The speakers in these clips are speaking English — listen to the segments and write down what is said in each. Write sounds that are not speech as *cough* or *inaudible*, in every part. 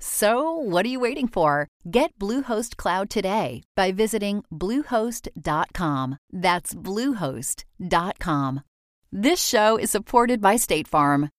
So, what are you waiting for? Get Bluehost Cloud today by visiting Bluehost.com. That's Bluehost.com. This show is supported by State Farm.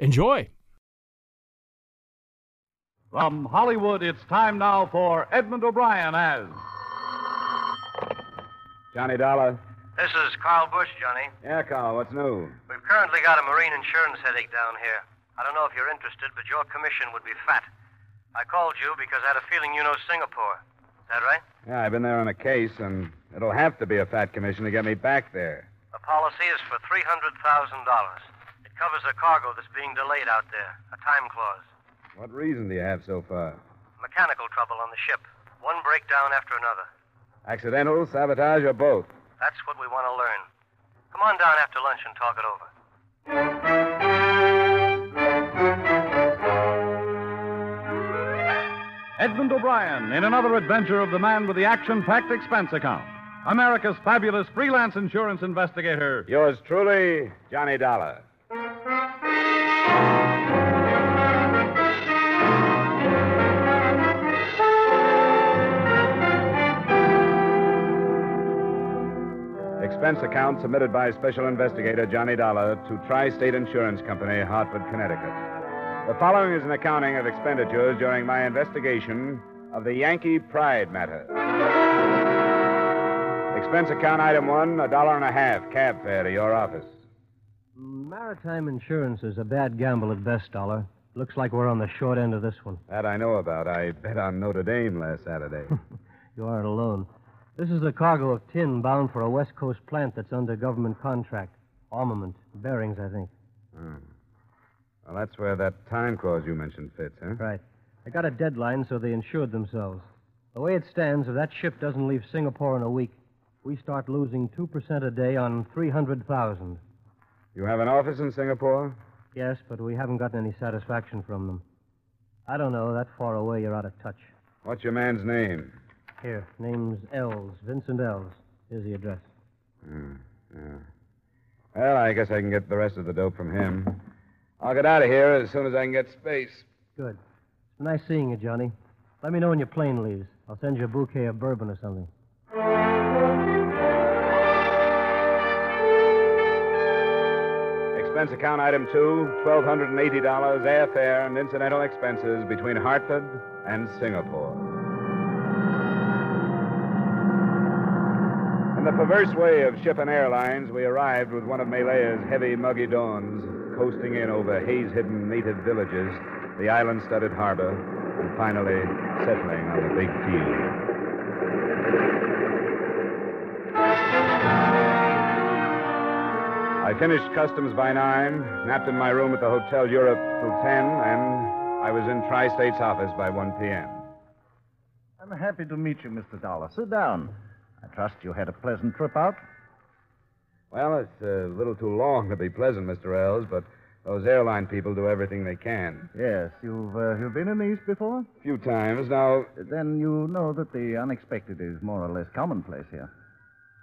Enjoy! From Hollywood, it's time now for Edmund O'Brien as. Johnny Dollar. This is Carl Bush, Johnny. Yeah, Carl, what's new? We've currently got a marine insurance headache down here. I don't know if you're interested, but your commission would be fat. I called you because I had a feeling you know Singapore. Is that right? Yeah, I've been there on a case, and it'll have to be a fat commission to get me back there. The policy is for $300,000. It covers a cargo that's being delayed out there, a time clause. What reason do you have so far? Mechanical trouble on the ship. One breakdown after another. Accidental, sabotage, or both? That's what we want to learn. Come on down after lunch and talk it over. Edmund O'Brien in another adventure of the man with the action packed expense account. America's fabulous freelance insurance investigator. Yours truly, Johnny Dollar. Expense account submitted by Special Investigator Johnny Dollar to Tri State Insurance Company, Hartford, Connecticut. The following is an accounting of expenditures during my investigation of the Yankee Pride matter. Expense account item one, a dollar and a half cab fare to your office. Maritime insurance is a bad gamble at best, Dollar. Looks like we're on the short end of this one. That I know about. I bet on Notre Dame last Saturday. *laughs* You aren't alone. This is a cargo of tin bound for a West Coast plant that's under government contract. Armament. Bearings, I think. Hmm. well, that's where that time clause you mentioned fits, huh? Right. They got a deadline, so they insured themselves. The way it stands, if that ship doesn't leave Singapore in a week, we start losing 2% a day on 300,000. You have an office in Singapore? Yes, but we haven't gotten any satisfaction from them. I don't know. That far away, you're out of touch. What's your man's name? Here, name's Ells, Vincent Ells. Here's the address. Hmm, yeah. Well, I guess I can get the rest of the dope from him. I'll get out of here as soon as I can get space. Good. It's nice seeing you, Johnny. Let me know when your plane leaves. I'll send you a bouquet of bourbon or something. Expense account item two, $1,280 airfare and incidental expenses between Hartford and Singapore. In the perverse way of ship and airlines, we arrived with one of Malaya's heavy, muggy dawns, coasting in over haze hidden native villages, the island studded harbor, and finally settling on the big field. I finished customs by nine, napped in my room at the Hotel Europe till ten, and I was in Tri State's office by 1 p.m. I'm happy to meet you, Mr. Dollar. Sit down. I trust you had a pleasant trip out. Well, it's a little too long to be pleasant, Mr. Ells, but those airline people do everything they can. Yes, you've uh, you've been in the East before? A few times. Now, Then you know that the unexpected is more or less commonplace here.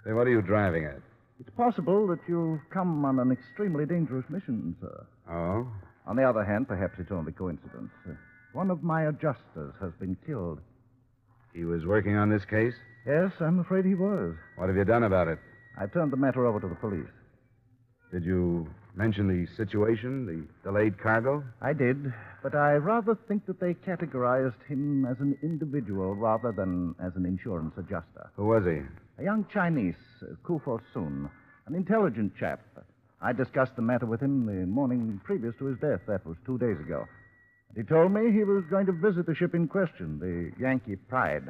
say, what are you driving at? It's possible that you've come on an extremely dangerous mission, sir. Oh? On the other hand, perhaps it's only coincidence. Uh, one of my adjusters has been killed. He was working on this case? Yes, I'm afraid he was. What have you done about it? I've turned the matter over to the police. Did you mention the situation, the delayed cargo? I did, but I rather think that they categorized him as an individual rather than as an insurance adjuster. Who was he? A young Chinese, uh, Kufo Sun, an intelligent chap. I discussed the matter with him the morning previous to his death. That was two days ago. He told me he was going to visit the ship in question, the Yankee Pride.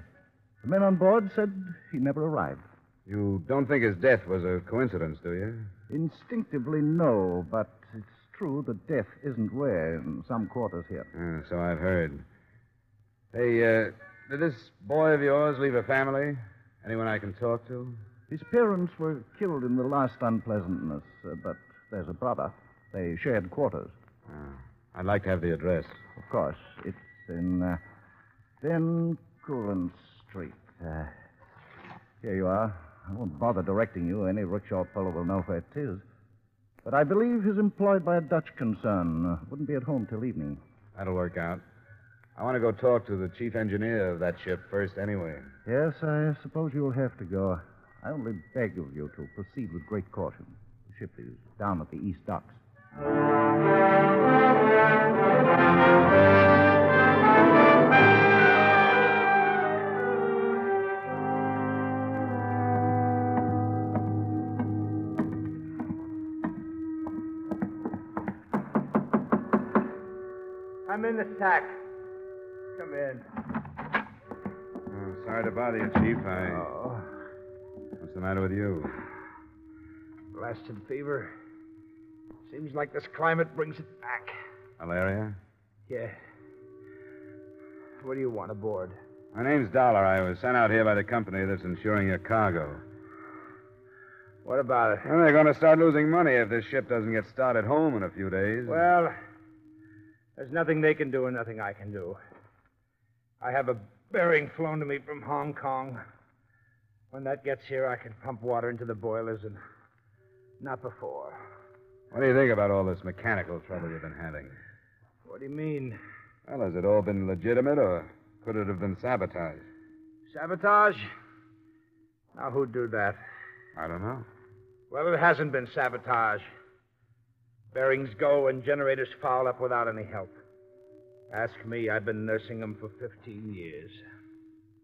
The men on board said he never arrived. You don't think his death was a coincidence, do you? Instinctively, no, but it's true that death isn't rare in some quarters here. Ah, so I've heard. Hey, uh, did this boy of yours leave a family? Anyone I can talk to? His parents were killed in the last unpleasantness, uh, but there's a brother. They shared quarters. Ah, I'd like to have the address. Of course, it's in uh, Van Coolen Street. Uh, here you are. I won't bother directing you. Any rickshaw fellow will know where it is. But I believe he's employed by a Dutch concern. Uh, wouldn't be at home till evening. That'll work out. I want to go talk to the chief engineer of that ship first, anyway. Yes, I suppose you'll have to go. I only beg of you to proceed with great caution. The ship is down at the east docks. I'm in the sack. Come in. Oh, sorry to bother you, Chief. I. Oh, What's the matter with you? blasted fever. Seems like this climate brings it back. Malaria? Yeah. What do you want aboard? My name's Dollar. I was sent out here by the company that's insuring your cargo. What about it? Well, they're going to start losing money if this ship doesn't get started home in a few days. Well, there's nothing they can do and nothing I can do. I have a bearing flown to me from Hong Kong. When that gets here, I can pump water into the boilers and not before. What do you think about all this mechanical trouble you've been having? What do you mean? Well, has it all been legitimate, or could it have been sabotage? Sabotage? Now, who'd do that? I don't know. Well, it hasn't been sabotage. Bearings go and generators foul up without any help. Ask me, I've been nursing them for 15 years.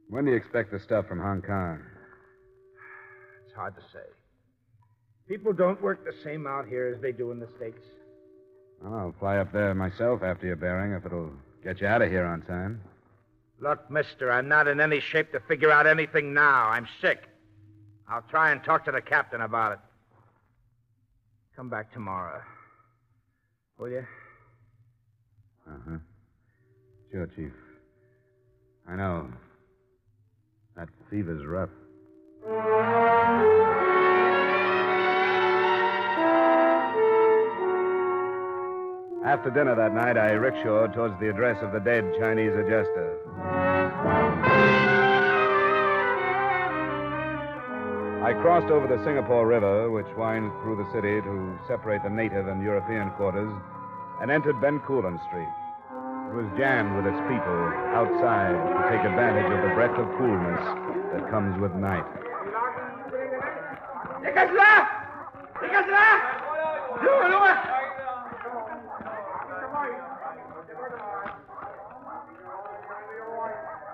When do you expect the stuff from Hong Kong? It's hard to say. People don't work the same out here as they do in the States. Well, I'll fly up there myself after your bearing if it'll get you out of here on time. Look, mister, I'm not in any shape to figure out anything now. I'm sick. I'll try and talk to the captain about it. Come back tomorrow. Will you? Sure, Chief. I know. That fever's rough. After dinner that night, I rickshawed towards the address of the dead Chinese adjuster. I crossed over the Singapore River, which winds through the city to separate the native and European quarters, and entered Bencoolen Street. Was jammed with its people outside to take advantage of the breath of coolness that comes with night.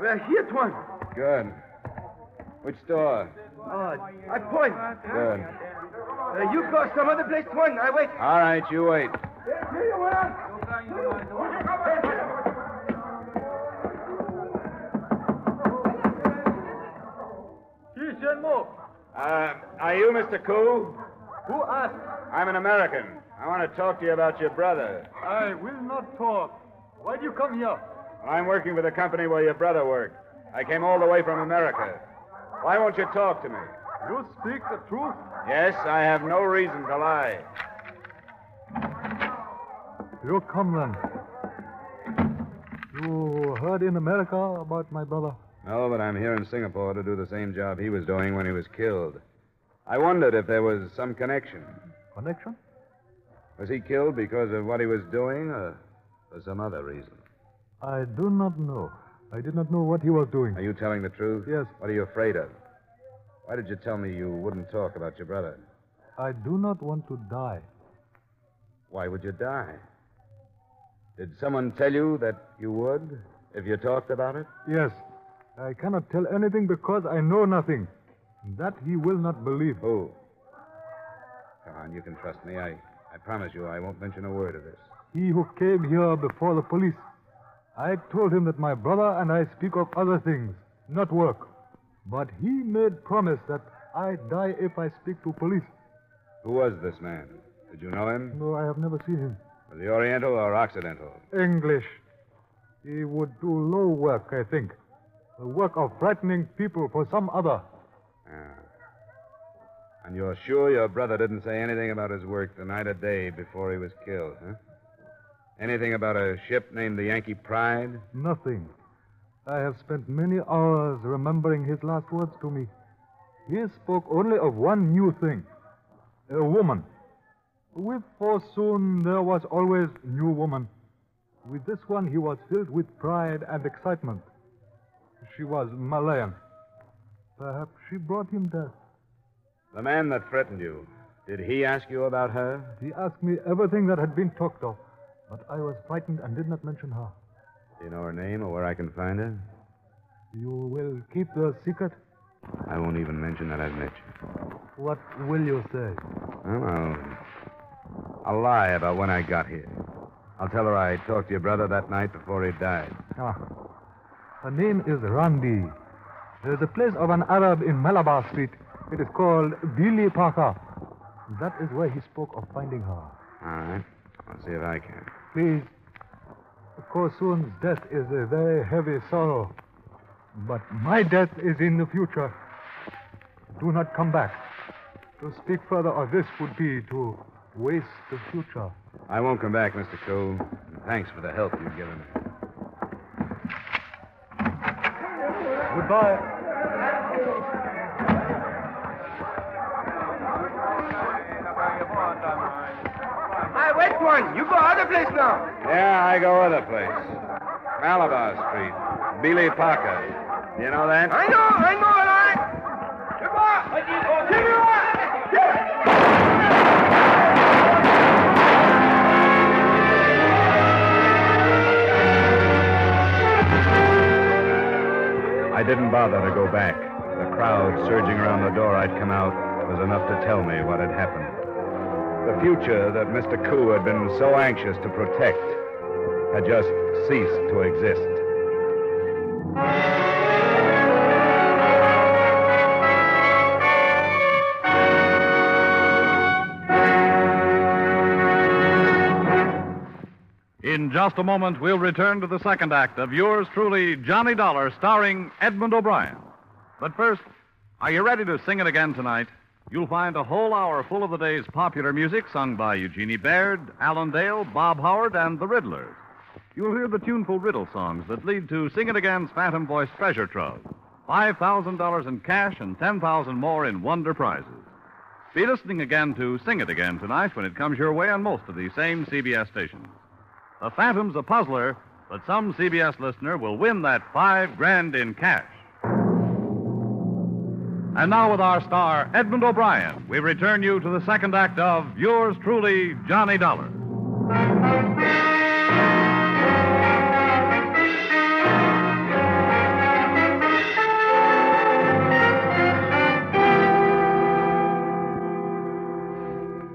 We're here, Tuan. Good. Which store? Oh, I point. Good. Uh, you go some other place, Tuan. I wait. All right, you wait. Uh, are you Mr. Koo? Who asked? I'm an American. I want to talk to you about your brother. I will not talk. Why do you come here? I'm working for the company where your brother worked. I came all the way from America. Why won't you talk to me? You speak the truth? Yes, I have no reason to lie. You come then. You heard in America about my brother? No, but I'm here in Singapore to do the same job he was doing when he was killed. I wondered if there was some connection. Connection? Was he killed because of what he was doing or for some other reason? I do not know. I did not know what he was doing. Are you telling the truth? Yes. What are you afraid of? Why did you tell me you wouldn't talk about your brother? I do not want to die. Why would you die? Did someone tell you that you would if you talked about it? Yes. I cannot tell anything because I know nothing. That he will not believe. Who? Come on, you can trust me. I, I promise you I won't mention a word of this. He who came here before the police. I told him that my brother and I speak of other things, not work. But he made promise that I die if I speak to police. Who was this man? Did you know him? No, I have never seen him. Was he Oriental or Occidental? English. He would do low work, I think. The work of frightening people for some other. Ah. And you're sure your brother didn't say anything about his work the night or day before he was killed, huh? Anything about a ship named the Yankee Pride? Nothing. I have spent many hours remembering his last words to me. He spoke only of one new thing a woman. With Forsoon, there was always new woman. With this one, he was filled with pride and excitement. She was Malayan. Perhaps she brought him death. The man that threatened you, did he ask you about her? He asked me everything that had been talked of, but I was frightened and did not mention her. Do you know her name or where I can find her? You will keep the secret? I won't even mention that I've met you. What will you say? Well, I'll, I'll lie about when I got here. I'll tell her I talked to your brother that night before he died. Ah. Her name is Randi. Uh, There's a place of an Arab in Malabar Street. It is called Billy Parker. That is where he spoke of finding her. All right. I'll see if I can. Please. Korsoon's death is a very heavy sorrow. But my death is in the future. Do not come back. To speak further of this would be to waste the future. I won't come back, Mr. Cole. Thanks for the help you've given me. Goodbye. I wait one. You go other place now. Yeah, I go other place. Malabar Street. Billy Parker. You know that? I know, I know, didn't bother to go back. The crowd surging around the door I'd come out was enough to tell me what had happened. The future that Mr. Koo had been so anxious to protect had just ceased to exist. Just a moment, we'll return to the second act of yours truly, Johnny Dollar, starring Edmund O'Brien. But first, are you ready to sing it again tonight? You'll find a whole hour full of the day's popular music sung by Eugenie Baird, Alan Dale, Bob Howard, and the Riddlers. You'll hear the tuneful riddle songs that lead to Sing It Again's Phantom Voice Treasure Trove. $5,000 in cash and 10000 more in wonder prizes. Be listening again to Sing It Again tonight when it comes your way on most of these same CBS stations. The Phantom's a puzzler, but some CBS listener will win that five grand in cash. And now, with our star, Edmund O'Brien, we return you to the second act of yours truly, Johnny Dollar.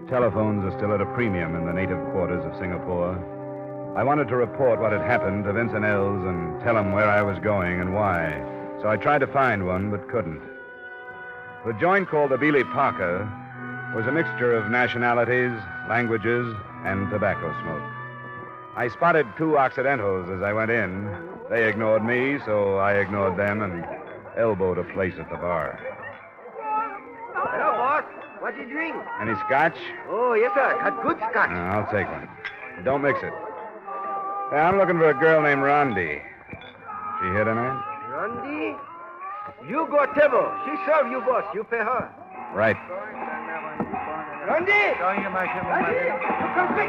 Telephones are still at a premium in the native quarters of Singapore. I wanted to report what had happened to Vincent Ells and tell him where I was going and why. So I tried to find one, but couldn't. The joint called the Beely Parker was a mixture of nationalities, languages, and tobacco smoke. I spotted two Occidentals as I went in. They ignored me, so I ignored them and elbowed a place at the bar. Hello, boss. What do you drink? Any scotch? Oh, yes, sir. Got good scotch. No, I'll take one. Don't mix it. Yeah, I'm looking for a girl named Rondi. She here tonight? Rondi? You go table. She serve you, boss. You pay her. Right. Rondi! Rondi, come quick.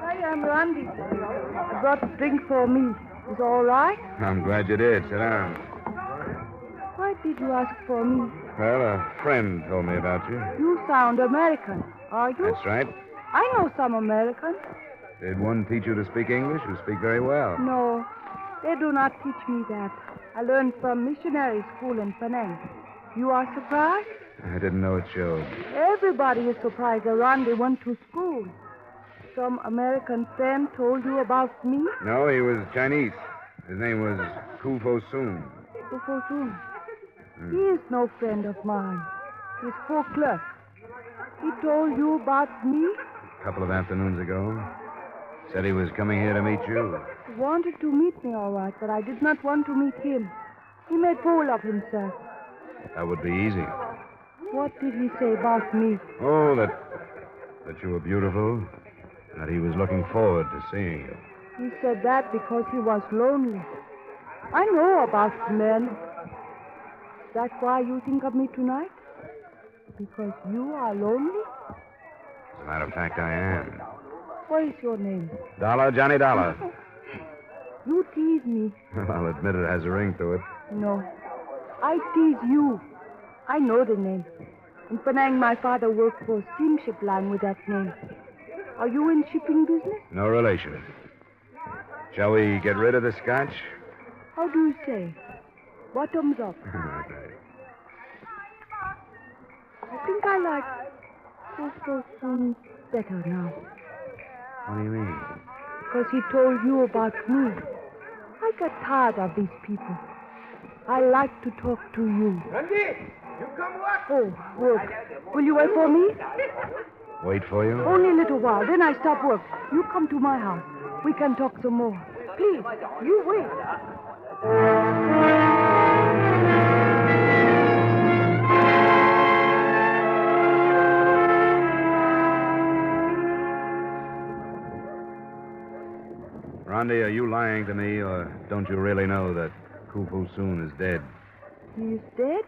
I am Randy. I brought a drink for me. Is all right? I'm glad you did. Sit down. Why did you ask for me? Well, a friend told me about you. You sound American. Are you? That's right. I know some Americans. Did one teach you to speak English? You speak very well. No, they do not teach me that. I learned from missionary school in Penang. You are surprised? I didn't know it showed. Everybody is surprised around they went to school. Some American friend told you about me? No, he was Chinese. His name was Ku Kufo Soon. Before soon. He is no friend of mine. He's clerk. He told you about me? A couple of afternoons ago. Said he was coming here to meet you. He wanted to meet me, all right, but I did not want to meet him. He made fool of himself. That would be easy. What did he say about me? Oh, that that you were beautiful. That he was looking forward to seeing you. He said that because he was lonely. I know about men. That's why you think of me tonight? Because you are lonely? As a matter of fact, I am. What is your name? Dollar, Johnny Dollar. *laughs* You tease me. *laughs* I'll admit it has a ring to it. No. I tease you. I know the name. In Penang, my father worked for a steamship line with that name. Are you in shipping business? No relation. Shall we get rid of the scotch? How do you say? Bottoms up. I think I like Coco Soon better now. What do you mean? Because he told you about me. I got tired of these people. I like to talk to you. Randy, you come work. Oh, work. Will you wait for me? Wait for you? Only a little while. Then I stop work. You come to my house. We can talk some more. Please, you wait. Rondi, are you lying to me, or don't you really know that Kufu Soon is dead? He is dead?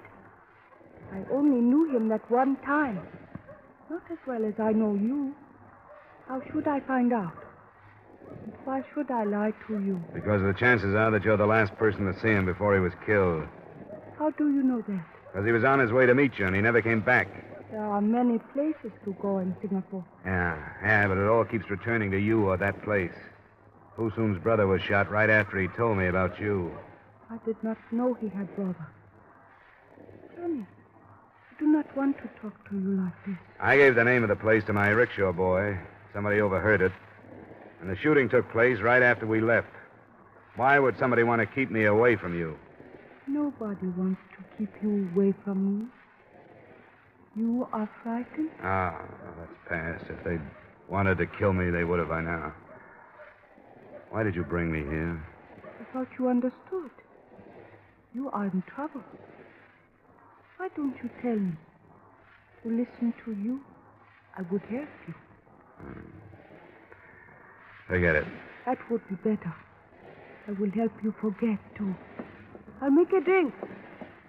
I only knew him that one time. Not as well as I know you. How should I find out? Why should I lie to you? Because the chances are that you're the last person to see him before he was killed. How do you know that? Because he was on his way to meet you, and he never came back. There are many places to go in Singapore. Yeah, yeah, but it all keeps returning to you or that place. Husum's brother was shot right after he told me about you. I did not know he had brother. Johnny, I do not want to talk to you like this. I gave the name of the place to my rickshaw boy. Somebody overheard it. And the shooting took place right after we left. Why would somebody want to keep me away from you? Nobody wants to keep you away from me. You are frightened? Ah, well, that's past. If they'd wanted to kill me, they would have by now. Why did you bring me here? I thought you understood. You are in trouble. Why don't you tell me? To listen to you, I would help you. Hmm. Forget it. That would be better. I will help you forget, too. I'll make a drink.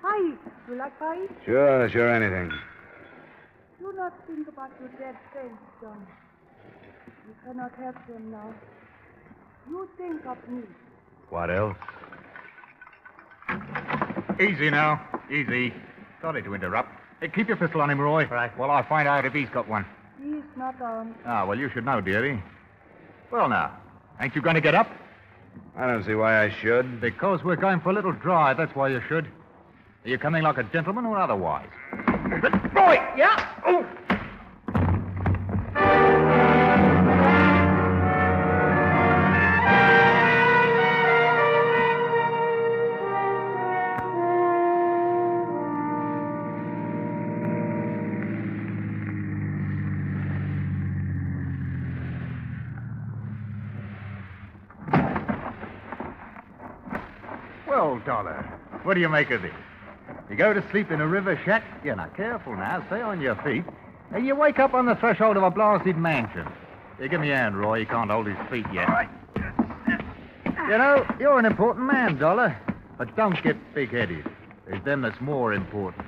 Hi. Do you like pie? Sure, sure, anything. Do not think about your dead friends, John. You cannot help them now. You think of me. What else? Easy now. Easy. Sorry to interrupt. Hey, keep your pistol on him, Roy. Right. While I find out if he's got one. He's not on. Ah, well, you should know, dearie. Well, now, ain't you going to get up? I don't see why I should. Because we're going for a little drive, that's why you should. Are you coming like a gentleman or otherwise? Boy, yeah? Oh. What do you make of this? You go to sleep in a river shack. You're not careful now. Stay on your feet. And you wake up on the threshold of a blasted mansion. Here, give me a hand, Roy. He can't hold his feet yet. All right. You know, you're an important man, Dollar. But don't get big-headed. There's them that's more important.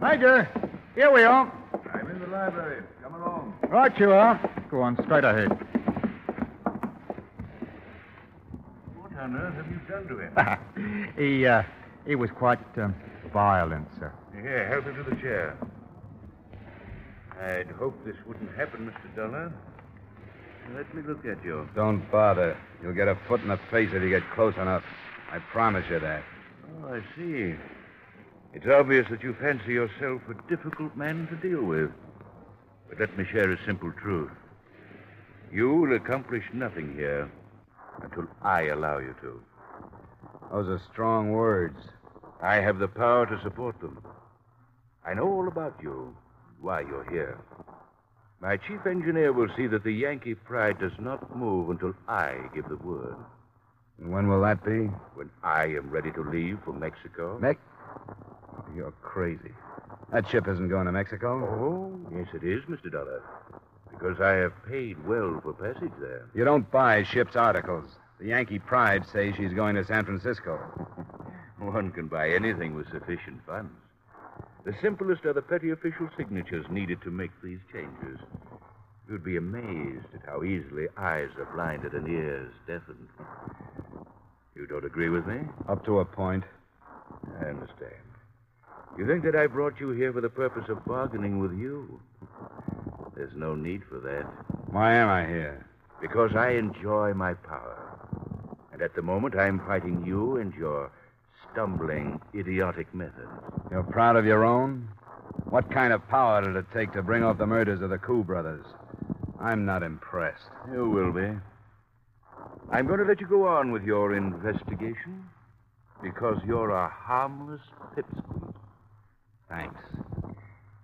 Major, here we are. I'm in the library. Come along. Right you are. Go on, straight ahead. What on earth have you done to him? *laughs* he, uh, he was quite um, violent, sir. Here, help him to the chair. I'd hoped this wouldn't happen, Mr. Dollar. Let me look at you. Don't bother. You'll get a foot in the face if you get close enough. I promise you that. Oh, I see. It's obvious that you fancy yourself a difficult man to deal with. But let me share a simple truth. You'll accomplish nothing here until I allow you to. Those are strong words. I have the power to support them. I know all about you, why you're here. My chief engineer will see that the Yankee pride does not move until I give the word. And when will that be? When I am ready to leave for Mexico. Mex? Oh, you're crazy. That ship isn't going to Mexico. Oh, yes, it is, Mr. Dollar. Because I have paid well for passage there. You don't buy ship's articles. The Yankee Pride says she's going to San Francisco. *laughs* One can buy anything with sufficient funds. The simplest are the petty official signatures needed to make these changes. You'd be amazed at how easily eyes are blinded and ears deafened. You don't agree with me? Up to a point. I understand. You think that I brought you here for the purpose of bargaining with you? There's no need for that. Why am I here? Because I enjoy my power. And at the moment, I'm fighting you and your stumbling, idiotic methods. You're proud of your own? What kind of power did it take to bring off the murders of the Koo brothers? I'm not impressed. You will be. I'm going to let you go on with your investigation because you're a harmless pipsqueak. Thanks.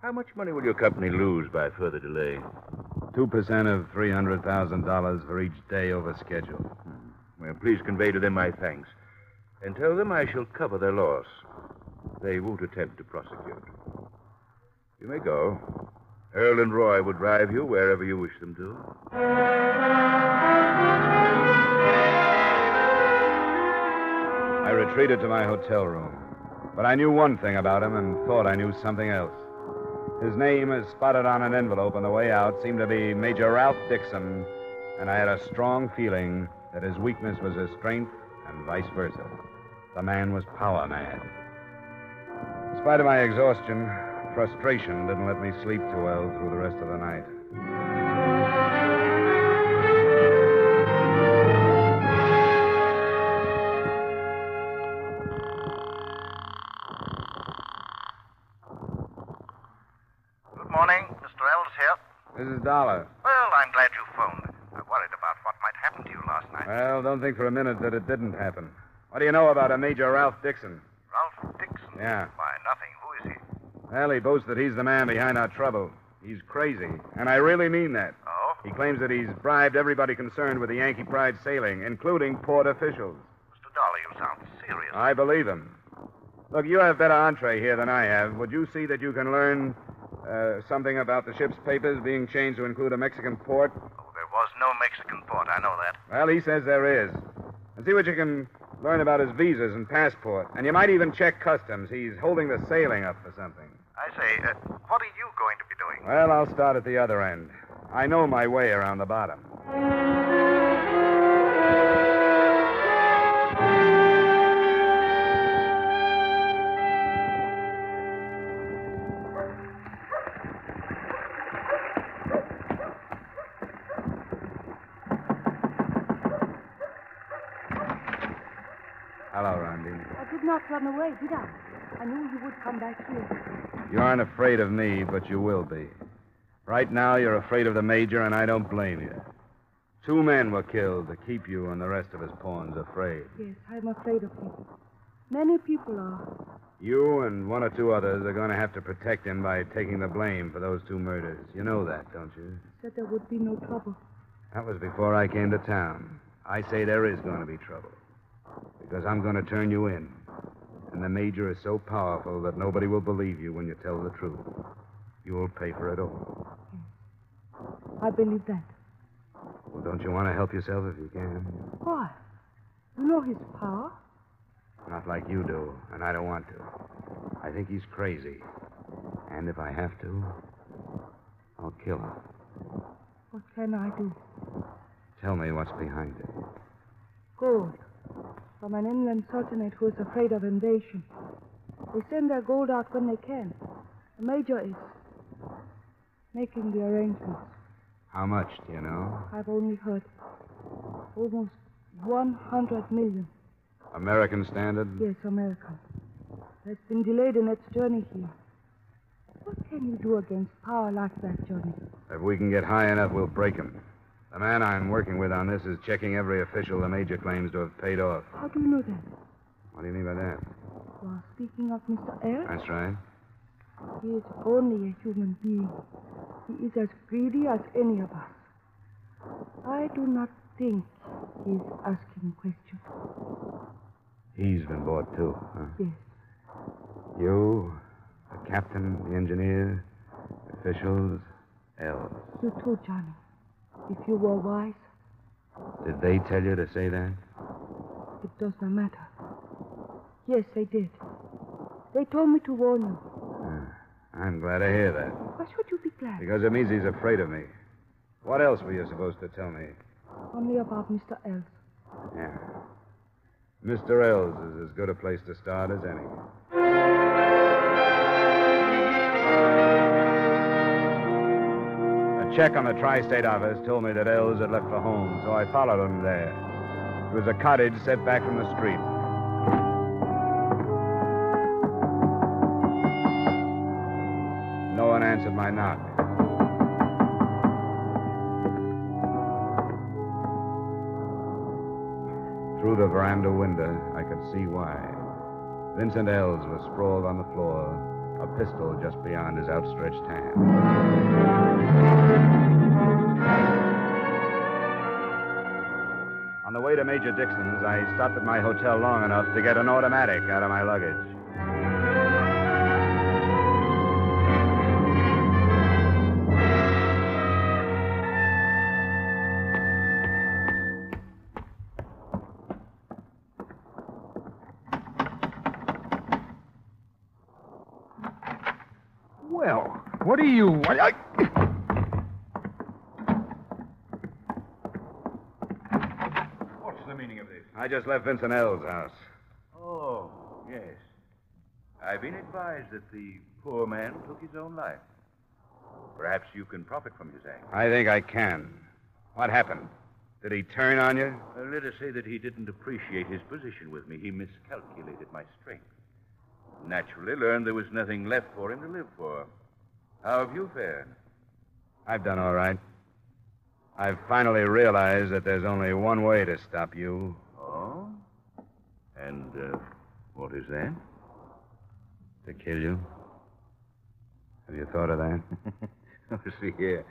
How much money will your company lose by further delay? Two percent of $300,000 for each day over schedule. Hmm. Well, please convey to them my thanks. And tell them I shall cover their loss. They won't attempt to prosecute. You may go. Earl and Roy will drive you wherever you wish them to. I retreated to my hotel room. But I knew one thing about him and thought I knew something else. His name, as spotted on an envelope on the way out, seemed to be Major Ralph Dixon, and I had a strong feeling that his weakness was his strength and vice versa. The man was power mad. In spite of my exhaustion, frustration didn't let me sleep too well through the rest of the night. Don't think for a minute that it didn't happen. What do you know about a Major Ralph Dixon? Ralph Dixon? Yeah. Why, nothing. Who is he? Well, he boasts that he's the man behind our trouble. He's crazy, and I really mean that. Oh? He claims that he's bribed everybody concerned with the Yankee Pride sailing, including port officials. Mr. Dolly, you sound serious. I believe him. Look, you have better entree here than I have. Would you see that you can learn uh, something about the ship's papers being changed to include a Mexican port? Oh, there was no Mexican port. I know that. Well, he says there is. And see what you can learn about his visas and passport. And you might even check customs. He's holding the sailing up for something. I say, uh, what are you going to be doing? Well, I'll start at the other end. I know my way around the bottom. Run away, did I? I knew you would come back here. You aren't afraid of me, but you will be. Right now, you're afraid of the Major, and I don't blame you. Two men were killed to keep you and the rest of us pawns afraid. Yes, I'm afraid of him. Many people are. You and one or two others are going to have to protect him by taking the blame for those two murders. You know that, don't you? I Said there would be no trouble. That was before I came to town. I say there is going to be trouble. Because I'm going to turn you in. And the Major is so powerful that nobody will believe you when you tell the truth. You'll pay for it all. I believe that. Well, don't you want to help yourself if you can? Why? You know his power. Not like you do, and I don't want to. I think he's crazy. And if I have to, I'll kill him. What can I do? Tell me what's behind it. Gold. From an inland sultanate who is afraid of invasion. They send their gold out when they can. The major is making the arrangements. How much, do you know? I've only heard almost 100 million. American standard? Yes, American. Has been delayed in its journey here. What can you do against power like that, Johnny? If we can get high enough, we'll break him. The man I'm working with on this is checking every official the Major claims to have paid off. How do you know that? What do you mean by that? You are speaking of Mr. Ellis? That's right. He is only a human being. He is as greedy as any of us. I do not think he is asking questions. He's been bought, too, huh? Yes. You, the captain, the engineer, officials, Els. You too, Johnny. If you were wise, Did they tell you to say that? it does not matter. Yes, they did. They told me to warn you. I'm glad to hear that. Why should you be glad? Because it means he's afraid of me. What else were you supposed to tell me? Only about Mr. Els. Yeah. Mr. Els is as good a place to start as any. A check on the tri state office told me that Els had left for home, so I followed him there. It was a cottage set back from the street. No one answered my knock. Through the veranda window, I could see why. Vincent Ells was sprawled on the floor, a pistol just beyond his outstretched hand. On the way to Major Dixon's, I stopped at my hotel long enough to get an automatic out of my luggage. Well, what do you. What's the meaning of this? I just left Vincent Els' house. Oh, yes. I've been advised that the poor man took his own life. Perhaps you can profit from his act. I think I can. What happened? Did he turn on you? Uh, let us say that he didn't appreciate his position with me. He miscalculated my strength. Naturally, learned there was nothing left for him to live for. How have you fared? I've done all right. I've finally realized that there's only one way to stop you. And uh, what is that? To kill you. Have you thought of that? *laughs* Oh, See here,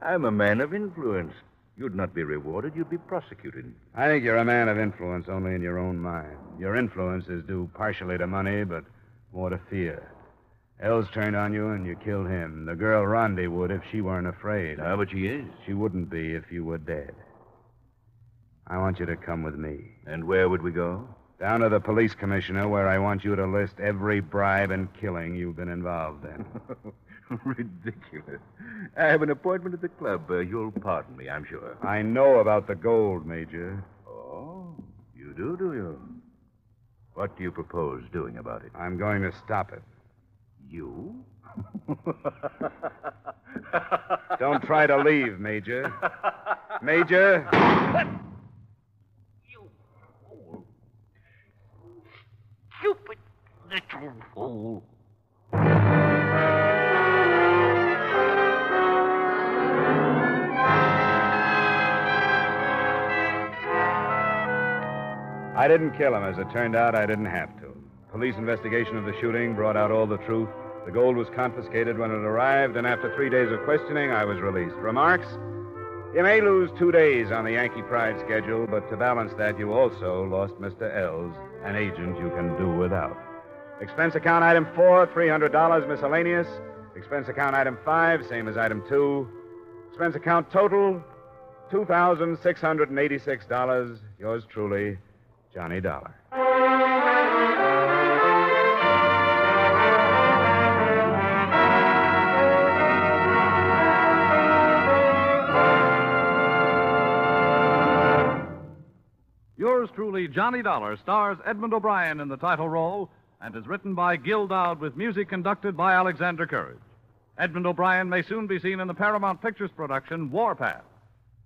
I'm a man of influence. You'd not be rewarded, you'd be prosecuted. I think you're a man of influence only in your own mind. Your influence is due partially to money, but more to fear. Els turned on you and you killed him. The girl Rondi would if she weren't afraid. Ah, but she is. She wouldn't be if you were dead. I want you to come with me. And where would we go? Down to the police commissioner, where I want you to list every bribe and killing you've been involved in. *laughs* Ridiculous. I have an appointment at the club. Uh, you'll pardon me, I'm sure. I know about the gold, Major. Oh, you do, do you? What do you propose doing about it? I'm going to stop it. You? Don't try to leave, Major. Major? *laughs* fool. I didn't kill him. As it turned out, I didn't have to. Police investigation of the shooting brought out all the truth. The gold was confiscated when it arrived, and after three days of questioning, I was released. Remarks? You may lose two days on the Yankee Pride schedule, but to balance that, you also lost Mr. Els, an agent you can do without. Expense account item four, $300 miscellaneous. Expense account item five, same as item two. Expense account total, $2,686. Yours truly, Johnny Dollar. Yours truly, Johnny Dollar, stars Edmond O'Brien in the title role and is written by Gil Doud with music conducted by Alexander Courage. Edmond O'Brien may soon be seen in the Paramount Pictures production Warpath.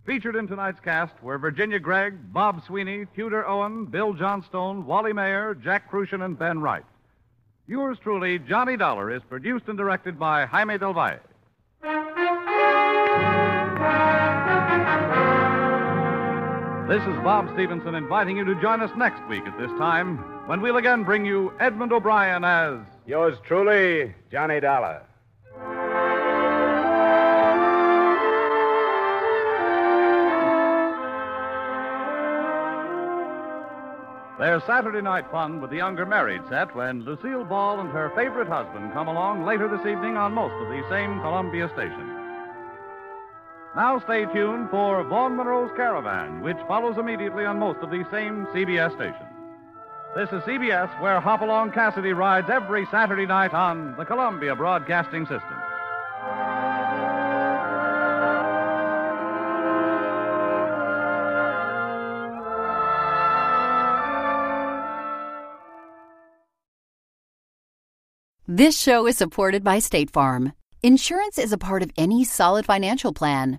Featured in tonight's cast were Virginia Gregg, Bob Sweeney, Tudor Owen, Bill Johnstone, Wally Maher, Jack Kruschen, and Ben Wright. Yours truly, Johnny Dollar, is produced and directed by Jaime Del Valle. This is Bob Stevenson inviting you to join us next week at this time when we'll again bring you Edmond O'Brien as Yours truly, Johnny Dollar. There's Saturday night fun with the younger married set when Lucille Ball and her favorite husband come along later this evening on most of these same Columbia stations. Now stay tuned for Vaughn Monroe's Caravan, which follows immediately on most of these same CBS stations. This is CBS, where Hopalong Cassidy rides every Saturday night on the Columbia Broadcasting System. This show is supported by State Farm. Insurance is a part of any solid financial plan.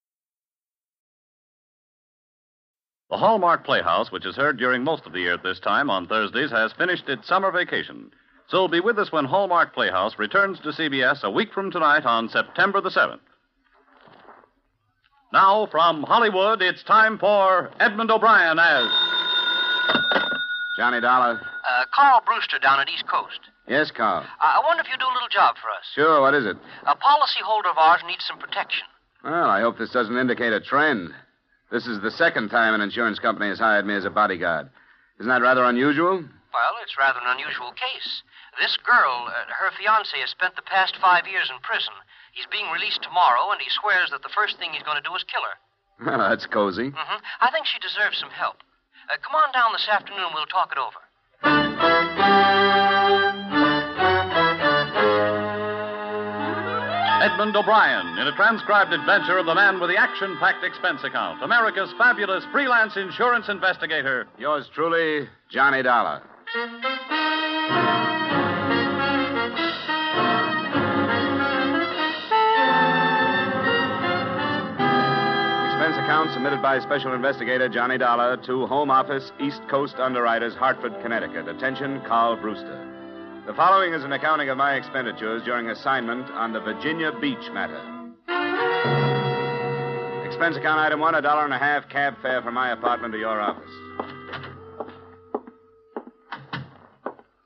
The Hallmark Playhouse, which is heard during most of the year at this time on Thursdays, has finished its summer vacation. So be with us when Hallmark Playhouse returns to CBS a week from tonight on September the 7th. Now, from Hollywood, it's time for Edmond O'Brien as. Johnny Dollar. Uh, Carl Brewster down at East Coast. Yes, Carl. I I wonder if you do a little job for us. Sure, what is it? A policyholder of ours needs some protection. Well, I hope this doesn't indicate a trend. This is the second time an insurance company has hired me as a bodyguard. Isn't that rather unusual? Well, it's rather an unusual case. This girl, uh, her fiance, has spent the past five years in prison. He's being released tomorrow, and he swears that the first thing he's going to do is kill her. Well, that's cozy. Mm-hmm. I think she deserves some help. Uh, come on down this afternoon, we'll talk it over. Edmond O'Brien in a transcribed adventure of the man with the action packed expense account, America's fabulous freelance insurance investigator. Yours truly, Johnny Dollar. Expense account submitted by Special Investigator Johnny Dollar to Home Office, East Coast Underwriters, Hartford, Connecticut. Attention, Carl Brewster. The following is an accounting of my expenditures during assignment on the Virginia Beach matter. Expense account item one, a dollar and a half cab fare from my apartment to your office.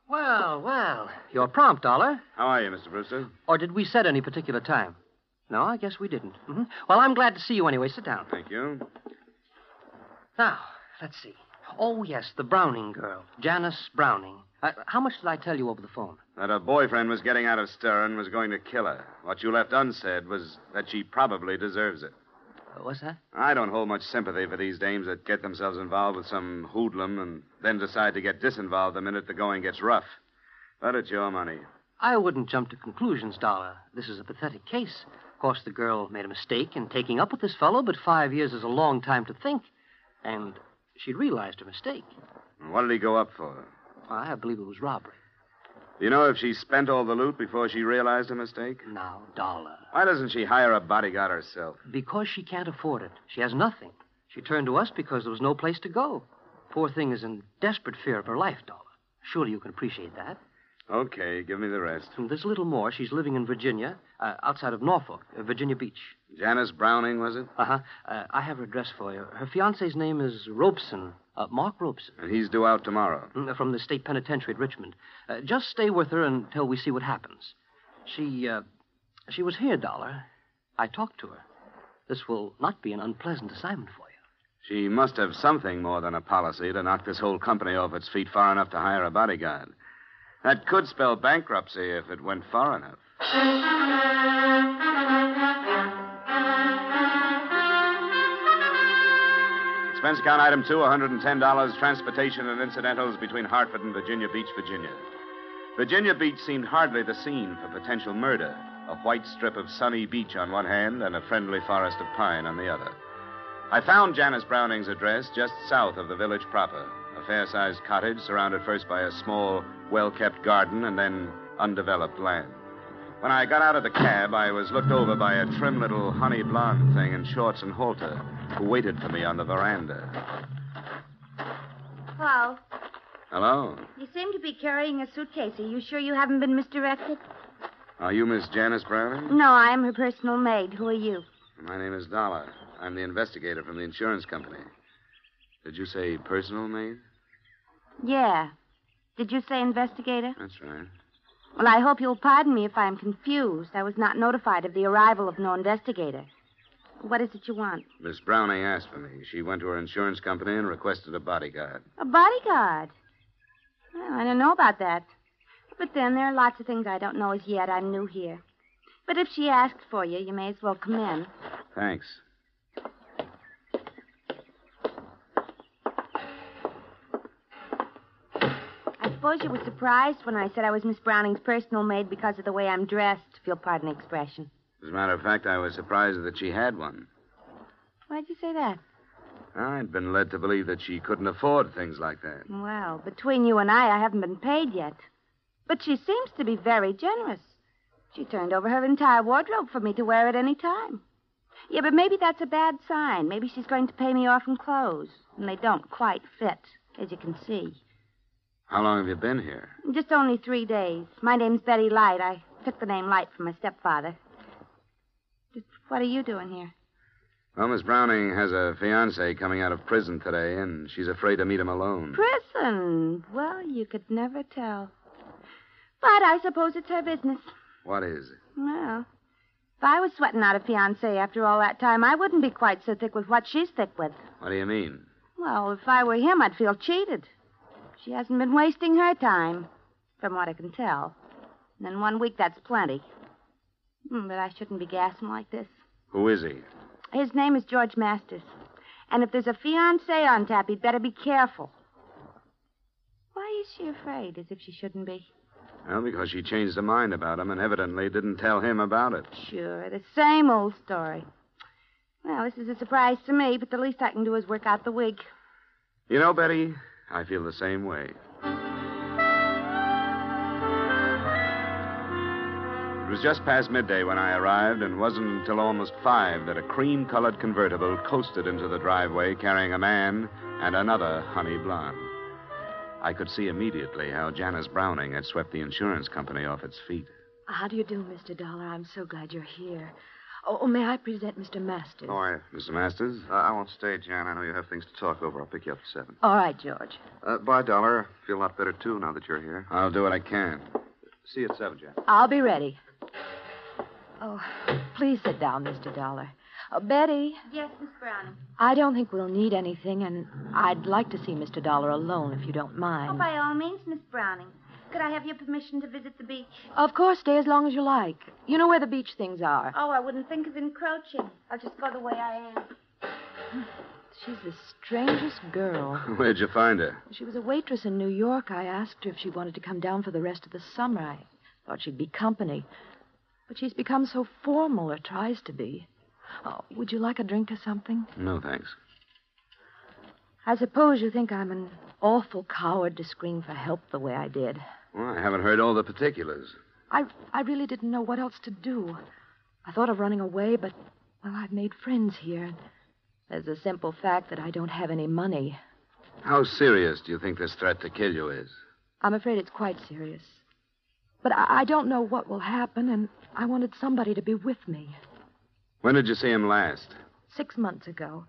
Well, well. You're prompt, Dollar. How are you, Mr. Brewster? Or did we set any particular time? No, I guess we didn't. hmm Well, I'm glad to see you anyway. Sit down. Thank you. Now, let's see. Oh, yes, the Browning girl, Janice Browning. Uh, how much did I tell you over the phone? That her boyfriend was getting out of stir and was going to kill her. What you left unsaid was that she probably deserves it. Uh, what's that? I don't hold much sympathy for these dames that get themselves involved with some hoodlum and then decide to get disinvolved the minute the going gets rough. But it's your money. I wouldn't jump to conclusions, Dollar. This is a pathetic case. Of course, the girl made a mistake in taking up with this fellow, but five years is a long time to think. And she'd realized her mistake. What did he go up for? I believe it was robbery. Do you know if she spent all the loot before she realized her mistake? Now, Dollar. Why doesn't she hire a bodyguard herself? Because she can't afford it. She has nothing. She turned to us because there was no place to go. Poor thing is in desperate fear of her life, Dollar. Surely you can appreciate that. Okay, give me the rest. And there's a little more. She's living in Virginia, uh, outside of Norfolk, uh, Virginia Beach. Janice Browning, was it? Uh-huh. Uh, I have her address for you. Her fiance's name is Robeson, uh, Mark Robeson. And he's due out tomorrow. Mm, From the state penitentiary at Richmond. Uh, just stay with her until we see what happens. She, uh, she was here, Dollar. I talked to her. This will not be an unpleasant assignment for you. She must have something more than a policy to knock this whole company off its feet far enough to hire a bodyguard. That could spell bankruptcy if it went far enough. Expense account item two, $110, transportation and incidentals between Hartford and Virginia Beach, Virginia. Virginia Beach seemed hardly the scene for potential murder. A white strip of sunny beach on one hand and a friendly forest of pine on the other. I found Janice Browning's address just south of the village proper. A fair sized cottage surrounded first by a small, well kept garden and then undeveloped land. When I got out of the cab, I was looked over by a trim little honey blonde thing in shorts and halter who waited for me on the veranda. Paul, Hello. you seem to be carrying a suitcase. Are you sure you haven't been misdirected? Are you Miss Janice Browning? No, I am her personal maid. Who are you? My name is Dollar. I'm the investigator from the insurance company. Did you say personal maid? Yeah. Did you say investigator? That's right. Well, I hope you'll pardon me if I'm confused. I was not notified of the arrival of no investigator. What is it you want? Miss Browning asked for me. She went to her insurance company and requested a bodyguard. A bodyguard. Well, I don't know about that. But then there are lots of things I don't know as yet. I'm new here. But if she asked for you, you may as well come in. Thanks. I suppose you were surprised when I said I was Miss Browning's personal maid because of the way I'm dressed, if you'll pardon the expression. As a matter of fact, I was surprised that she had one. Why'd you say that? I'd been led to believe that she couldn't afford things like that. Well, between you and I, I haven't been paid yet. But she seems to be very generous. She turned over her entire wardrobe for me to wear at any time. Yeah, but maybe that's a bad sign. Maybe she's going to pay me off in clothes, and they don't quite fit, as you can see. How long have you been here? Just only three days. My name's Betty Light. I took the name Light from my stepfather. Just what are you doing here? Well, Miss Browning has a fiance coming out of prison today, and she's afraid to meet him alone. Prison. Well, you could never tell. But I suppose it's her business. What is it? Well, if I was sweating out a fiance after all that time, I wouldn't be quite so thick with what she's thick with. What do you mean? Well, if I were him, I'd feel cheated. She hasn't been wasting her time, from what I can tell. And in one week, that's plenty. Hmm, but I shouldn't be gassing like this. Who is he? His name is George Masters. And if there's a fiance on tap, he'd better be careful. Why is she afraid, as if she shouldn't be? Well, because she changed her mind about him and evidently didn't tell him about it. Sure, the same old story. Well, this is a surprise to me, but the least I can do is work out the wig. You know, Betty, I feel the same way. It was just past midday when I arrived, and wasn't until almost five that a cream colored convertible coasted into the driveway carrying a man and another honey blonde. I could see immediately how Janice Browning had swept the insurance company off its feet. How do you do, Mr. Dollar? I'm so glad you're here. Oh, oh, may I present Mr. Masters? Oh, I, Mr. Masters? uh, I won't stay, Jan. I know you have things to talk over. I'll pick you up at seven. All right, George. Uh, bye, Dollar. Feel a lot better, too, now that you're here. I'll do what I can. See you at seven, Jan. I'll be ready. Oh, please sit down, Mr. Dollar. Uh, Betty, Yes, Miss Browning. I don't think we'll need anything, and I'd like to see Mr. Dollar alone if you don't mind. Oh, by all means, Miss Browning. Could I have your permission to visit the beach? Of course, stay as long as you like. You know where the beach things are. Oh, I wouldn't think of encroaching. I'll just go the way I am. *sighs* She's the strangest girl. *laughs* Where'd you find her? She was a waitress in New York. I asked her if she wanted to come down for the rest of the summer. I thought she'd be company. But she's become so formal, or tries to be. Oh, would you like a drink or something? No, thanks. I suppose you think I'm an awful coward to scream for help the way I did. Well, I haven't heard all the particulars. I, I really didn't know what else to do. I thought of running away, but, well, I've made friends here. There's the simple fact that I don't have any money. How serious do you think this threat to kill you is? I'm afraid it's quite serious. But I, I don't know what will happen, and I wanted somebody to be with me. When did you see him last? Six months ago.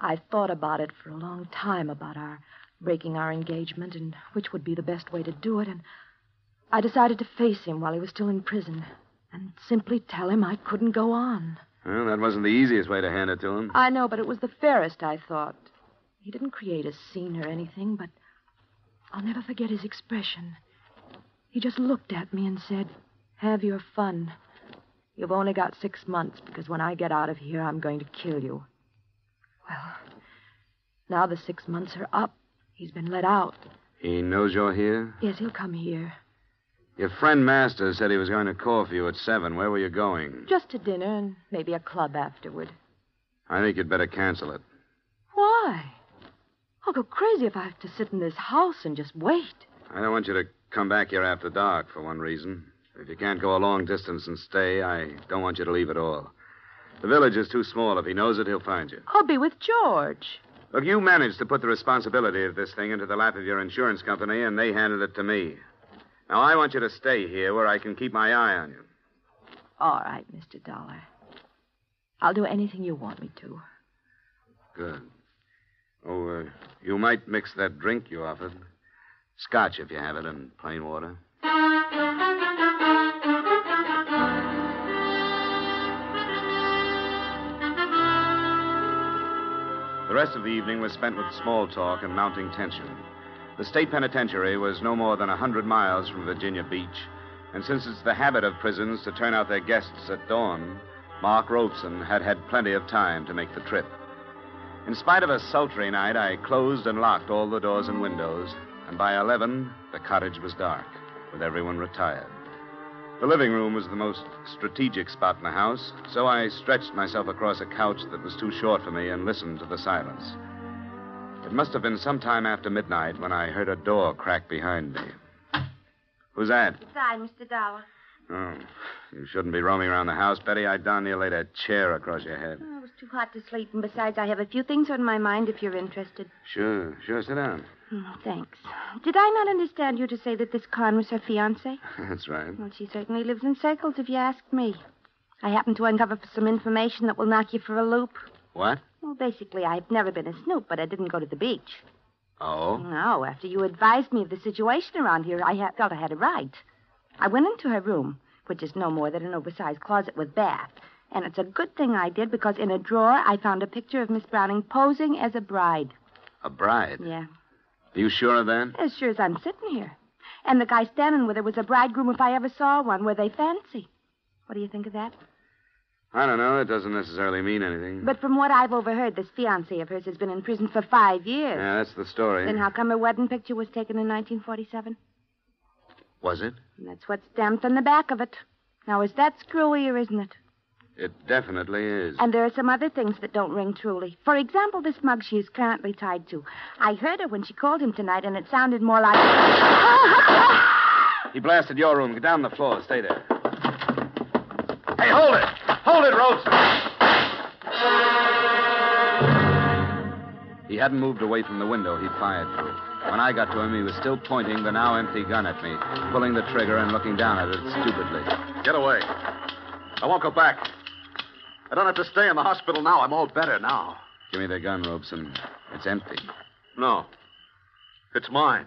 I thought about it for a long time about our breaking our engagement and which would be the best way to do it, and I decided to face him while he was still in prison and simply tell him I couldn't go on. Well, that wasn't the easiest way to hand it to him. I know, but it was the fairest, I thought. He didn't create a scene or anything, but I'll never forget his expression. He just looked at me and said, Have your fun. You've only got six months because when I get out of here, I'm going to kill you. Well, now the six months are up. He's been let out. He knows you're here? Yes, he'll come here. Your friend Master said he was going to call for you at seven. Where were you going? Just to dinner and maybe a club afterward. I think you'd better cancel it. Why? I'll go crazy if I have to sit in this house and just wait. I don't want you to come back here after dark, for one reason. If you can't go a long distance and stay, I don't want you to leave at all. The village is too small. If he knows it, he'll find you. I'll be with George. Look, you managed to put the responsibility of this thing into the lap of your insurance company, and they handed it to me. Now, I want you to stay here where I can keep my eye on you. All right, Mr. Dollar. I'll do anything you want me to. Good. Oh, uh, you might mix that drink you offered. Scotch, if you have it, and plain water. The rest of the evening was spent with small talk and mounting tension. The state penitentiary was no more than a hundred miles from Virginia Beach, and since it's the habit of prisons to turn out their guests at dawn, Mark Robeson had had plenty of time to make the trip. In spite of a sultry night, I closed and locked all the doors and windows, and by 11, the cottage was dark, with everyone retired. The living room was the most strategic spot in the house, so I stretched myself across a couch that was too short for me and listened to the silence. It must have been some time after midnight when I heard a door crack behind me. Who's that? It's I, Mr. Dollar. Oh, you shouldn't be roaming around the house, Betty. I darn near laid a chair across your head. Oh, it was too hot to sleep, and besides, I have a few things on my mind if you're interested. Sure, sure. Sit down. Oh, thanks. Did I not understand you to say that this Con was her fiance? *laughs* That's right. Well, she certainly lives in circles, if you ask me. I happened to uncover some information that will knock you for a loop. What? Well, basically, I've never been a snoop, but I didn't go to the beach. Oh? No, after you advised me of the situation around here, I ha- felt I had a right. I went into her room, which is no more than an oversized closet with bath. And it's a good thing I did because in a drawer I found a picture of Miss Browning posing as a bride. A bride? Yeah, Are you sure of that? as sure as I'm sitting here. And the guy standing with her was a bridegroom if I ever saw one. Were they fancy? What do you think of that? I don't know. It doesn't necessarily mean anything. But from what I've overheard, this fiance of hers has been in prison for five years. Yeah, that's the story. Then how come her wedding picture was taken in 1947? Was it? And that's what's stamped on the back of it. Now, is that screwy or isn't it? It definitely is. And there are some other things that don't ring truly. For example, this mug she is currently tied to. I heard her when she called him tonight, and it sounded more like. *laughs* He blasted your room. Get down on the floor. Stay there. Hey, hold it! Hold it, Rose! He hadn't moved away from the window he fired through. When I got to him, he was still pointing the now empty gun at me, pulling the trigger and looking down at it stupidly. Get away. I won't go back. I don't have to stay in the hospital now. I'm all better now. Give me the gun, Robeson. It's empty. No. It's mine.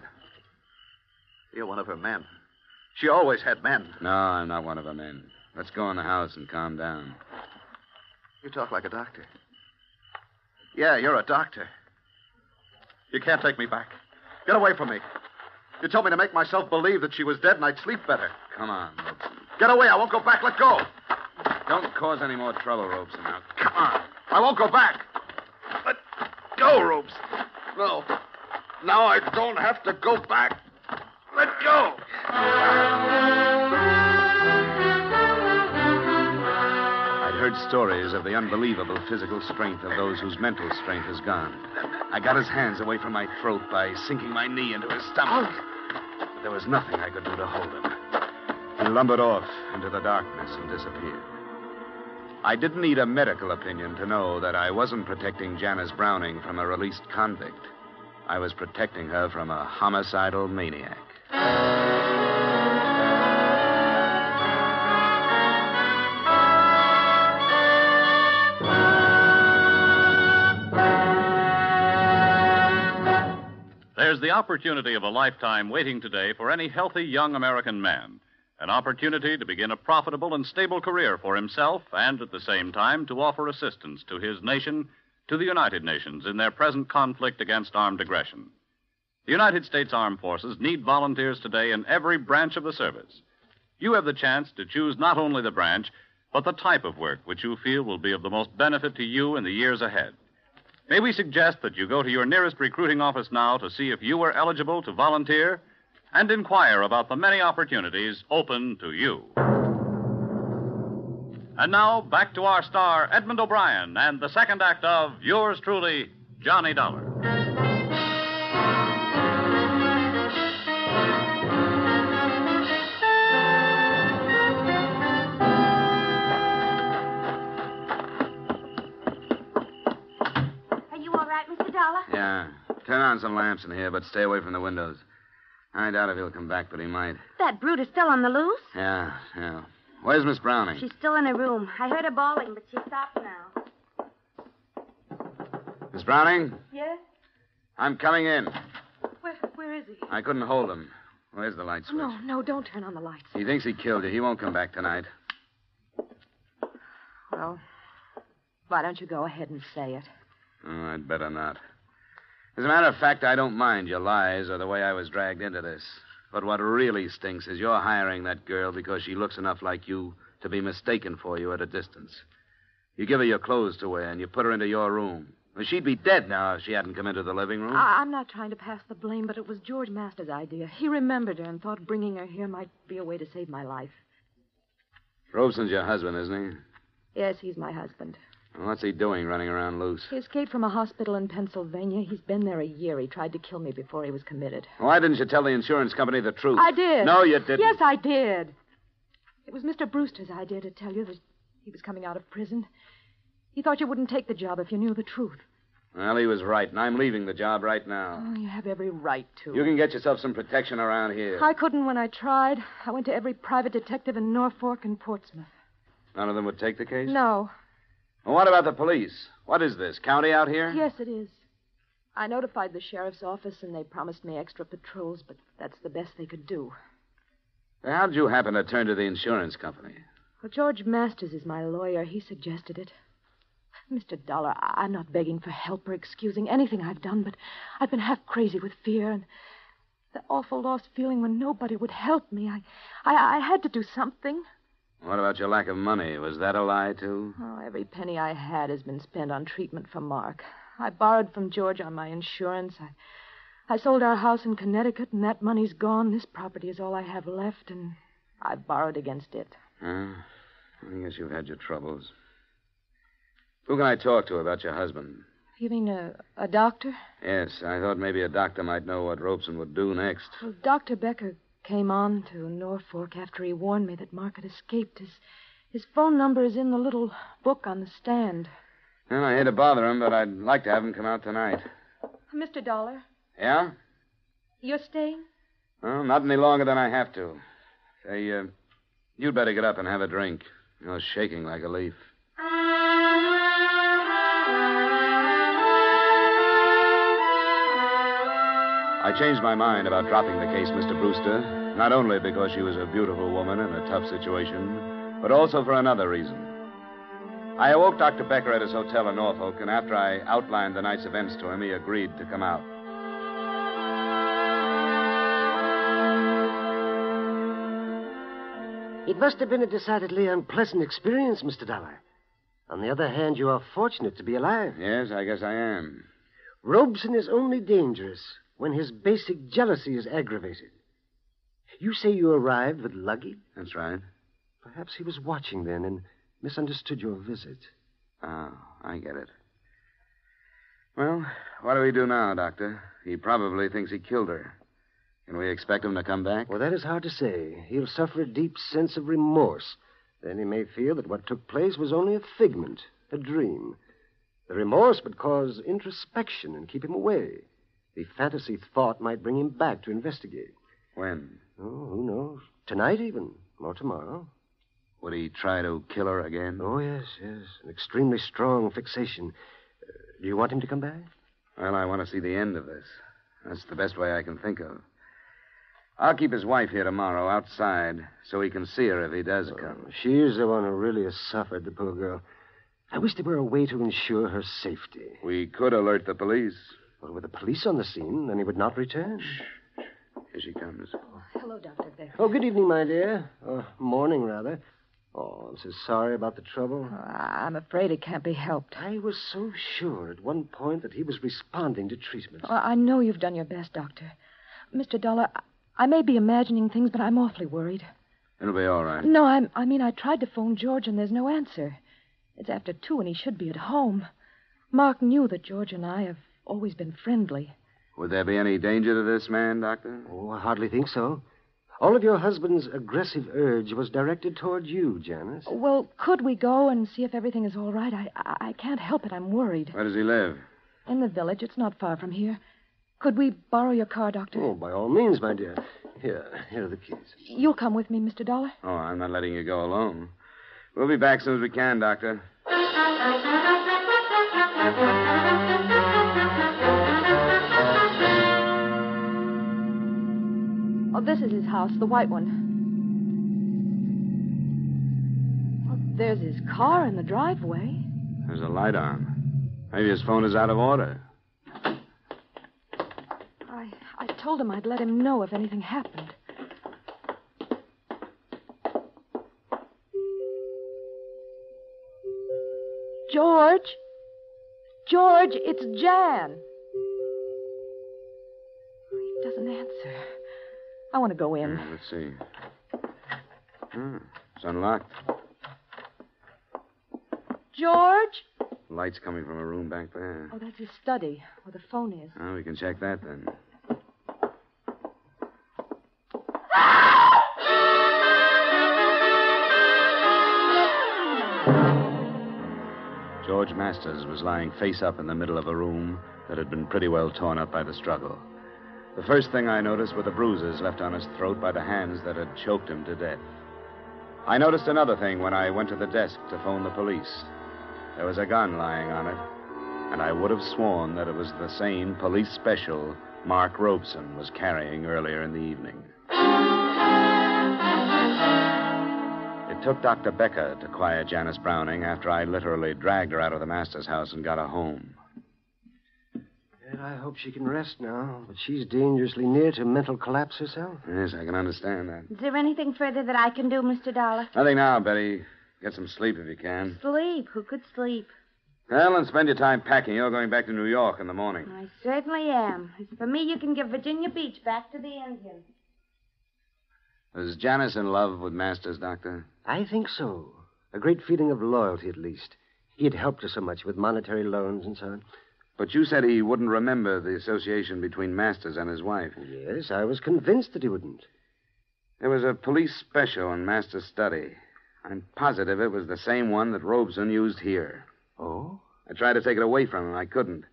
You're one of her men. She always had men. No, I'm not one of her men. Let's go in the house and calm down. You talk like a doctor. Yeah, you're a doctor. You can't take me back. Get away from me. You told me to make myself believe that she was dead and I'd sleep better. Come on, Robeson. Get away. I won't go back. Let go. Don't cause any more trouble, Robeson. Now, Come on. I won't go back. Let go, Ropes. No. Now I don't have to go back. Let go. Heard stories of the unbelievable physical strength of those whose mental strength is gone. I got his hands away from my throat by sinking my knee into his stomach. But there was nothing I could do to hold him. He lumbered off into the darkness and disappeared. I didn't need a medical opinion to know that I wasn't protecting Janice Browning from a released convict. I was protecting her from a homicidal maniac. There's the opportunity of a lifetime waiting today for any healthy young American man. An opportunity to begin a profitable and stable career for himself and at the same time to offer assistance to his nation, to the United Nations in their present conflict against armed aggression. The United States Armed Forces need volunteers today in every branch of the service. You have the chance to choose not only the branch, but the type of work which you feel will be of the most benefit to you in the years ahead. May we suggest that you go to your nearest recruiting office now to see if you are eligible to volunteer and inquire about the many opportunities open to you. And now, back to our star, Edmond O'Brien, and the second act of yours truly, Johnny Dollar. Yeah. Turn on some lamps in here, but stay away from the windows. I doubt if he'll come back, but he might. That brute is still on the loose? Yeah, yeah. Where's Miss Browning? She's still in her room. I heard her bawling, but she stopped now. Miss Browning? Yes? I'm coming in. Where, where is he? I couldn't hold him. Where's the light oh, switch? No, no, don't turn on the lights. He thinks he killed you. He won't come back tonight. Well, why don't you go ahead and say it? Oh, I'd better not. As a matter of fact, I don't mind your lies or the way I was dragged into this. But what really stinks is you're hiring that girl because she looks enough like you to be mistaken for you at a distance. You give her your clothes to wear and you put her into your room. Well, she'd be dead now if she hadn't come into the living room. I, I'm not trying to pass the blame, but it was George Masters' idea. He remembered her and thought bringing her here might be a way to save my life. Robeson's your husband, isn't he? Yes, he's my husband. What's he doing running around loose? He escaped from a hospital in Pennsylvania. He's been there a year. He tried to kill me before he was committed. Why didn't you tell the insurance company the truth? I did. No, you didn't. Yes, I did. It was Mr. Brewster's idea to tell you that he was coming out of prison. He thought you wouldn't take the job if you knew the truth. Well, he was right, and I'm leaving the job right now. Oh, you have every right to. You can get yourself some protection around here. I couldn't when I tried. I went to every private detective in Norfolk and Portsmouth. None of them would take the case? No. Well, what about the police? What is this, county out here? Yes, it is. I notified the sheriff's office, and they promised me extra patrols, but that's the best they could do. How did you happen to turn to the insurance company? Well, George Masters is my lawyer. He suggested it. Mr. Dollar, I- I'm not begging for help or excusing anything I've done, but I've been half crazy with fear and the awful lost feeling when nobody would help me. I, I, I had to do something. What about your lack of money? Was that a lie, too? Oh, every penny I had has been spent on treatment for Mark. I borrowed from George on my insurance. I, I sold our house in Connecticut, and that money's gone. This property is all I have left, and I've borrowed against it. Huh? I guess you've had your troubles. Who can I talk to about your husband? You mean a, a doctor? Yes, I thought maybe a doctor might know what Robeson would do next. Well, Dr. Becker came on to Norfolk after he warned me that Mark had escaped. His, his phone number is in the little book on the stand. Well, I hate to bother him, but I'd like to have him come out tonight. Mr. Dollar, Yeah? you're staying? Well, not any longer than I have to. Say, uh, you'd better get up and have a drink. You're shaking like a leaf. I changed my mind about dropping the case, Mr. Brewster, not only because she was a beautiful woman in a tough situation, but also for another reason. I awoke Dr. Becker at his hotel in Norfolk, and after I outlined the night's events to him, he agreed to come out. It must have been a decidedly unpleasant experience, Mr. Dollar. On the other hand, you are fortunate to be alive. Yes, I guess I am. Robeson is only dangerous when his basic jealousy is aggravated. You say you arrived with luggage? That's right. Perhaps he was watching then and misunderstood your visit. Oh, I get it. Well, what do we do now, Doctor? He probably thinks he killed her. Can we expect him to come back? Well, that is hard to say. He'll suffer a deep sense of remorse. Then he may feel that what took place was only a figment, a dream. The remorse would cause introspection and keep him away. The fantasy thought might bring him back to investigate. When? Oh, who knows? Tonight, even, or tomorrow. Would he try to kill her again? Oh, yes, yes. An extremely strong fixation. Uh, do you want him to come back? Well, I want to see the end of this. That's the best way I can think of. I'll keep his wife here tomorrow outside so he can see her if he does come. She's the one who really has suffered, the poor girl. I wish there were a way to ensure her safety. We could alert the police. Well, with the police on the scene, then he would not return. Here she comes. Oh, hello, Dr. Beck. Oh, good evening, my dear. Or morning, rather. Oh, I'm so sorry about the trouble. Oh, I'm afraid it can't be helped. I was so sure at one point that he was responding to treatment. Oh, I know you've done your best, Doctor. Mr. Dollar, I- I may be imagining things, but I'm awfully worried. It'll be all right. No, I'm, I mean, I tried to phone George, and there's no answer. It's after two, and he should be at home. Mark knew that George and I have always been friendly. Would there be any danger to this man, Doctor? Oh, I hardly think so. All of your husband's aggressive urge was directed toward you, Janice. Well, could we go and see if everything is all right? I, I, I can't help it. I'm worried. Where does he live? In the village, it's not far from here. Could we borrow your car, Doctor? Oh, by all means, my dear. Here, here are the keys. You'll come with me, Mr. Dollar? Oh, I'm not letting you go alone. We'll be back as soon as we can, Doctor. Oh, this is his house, the white one. Oh, there's his car in the driveway. There's a light on. Maybe his phone is out of order. I, I told him I'd let him know if anything happened. George? George, it's Jan. He doesn't answer. I want to go in. Hmm, Let's see. Hmm, it's unlocked. George? Light's coming from a room back there. Oh, that's his study, where the phone is. Oh, we can check that then. George Masters was lying face up in the middle of a room that had been pretty well torn up by the struggle. The first thing I noticed were the bruises left on his throat by the hands that had choked him to death. I noticed another thing when I went to the desk to phone the police. There was a gun lying on it, and I would have sworn that it was the same police special Mark Robeson was carrying earlier in the evening. It took Dr. Becker to quiet Janice Browning after I literally dragged her out of the master's house and got her home. And I hope she can rest now, but she's dangerously near to mental collapse herself. Yes, I can understand that. Is there anything further that I can do, Mr. Dollar? Nothing now, Betty. Get some sleep if you can. Sleep. Who could sleep? Well, and spend your time packing. You're going back to New York in the morning. I certainly am. As for me, you can give Virginia Beach back to the Indians. Was Janice in love with Masters, Doctor? I think so. A great feeling of loyalty, at least. He had helped her so much with monetary loans and so on. But you said he wouldn't remember the association between Masters and his wife. Yes, I was convinced that he wouldn't. There was a police special in Masters' study. I'm positive it was the same one that Robeson used here. Oh? I tried to take it away from him. I couldn't.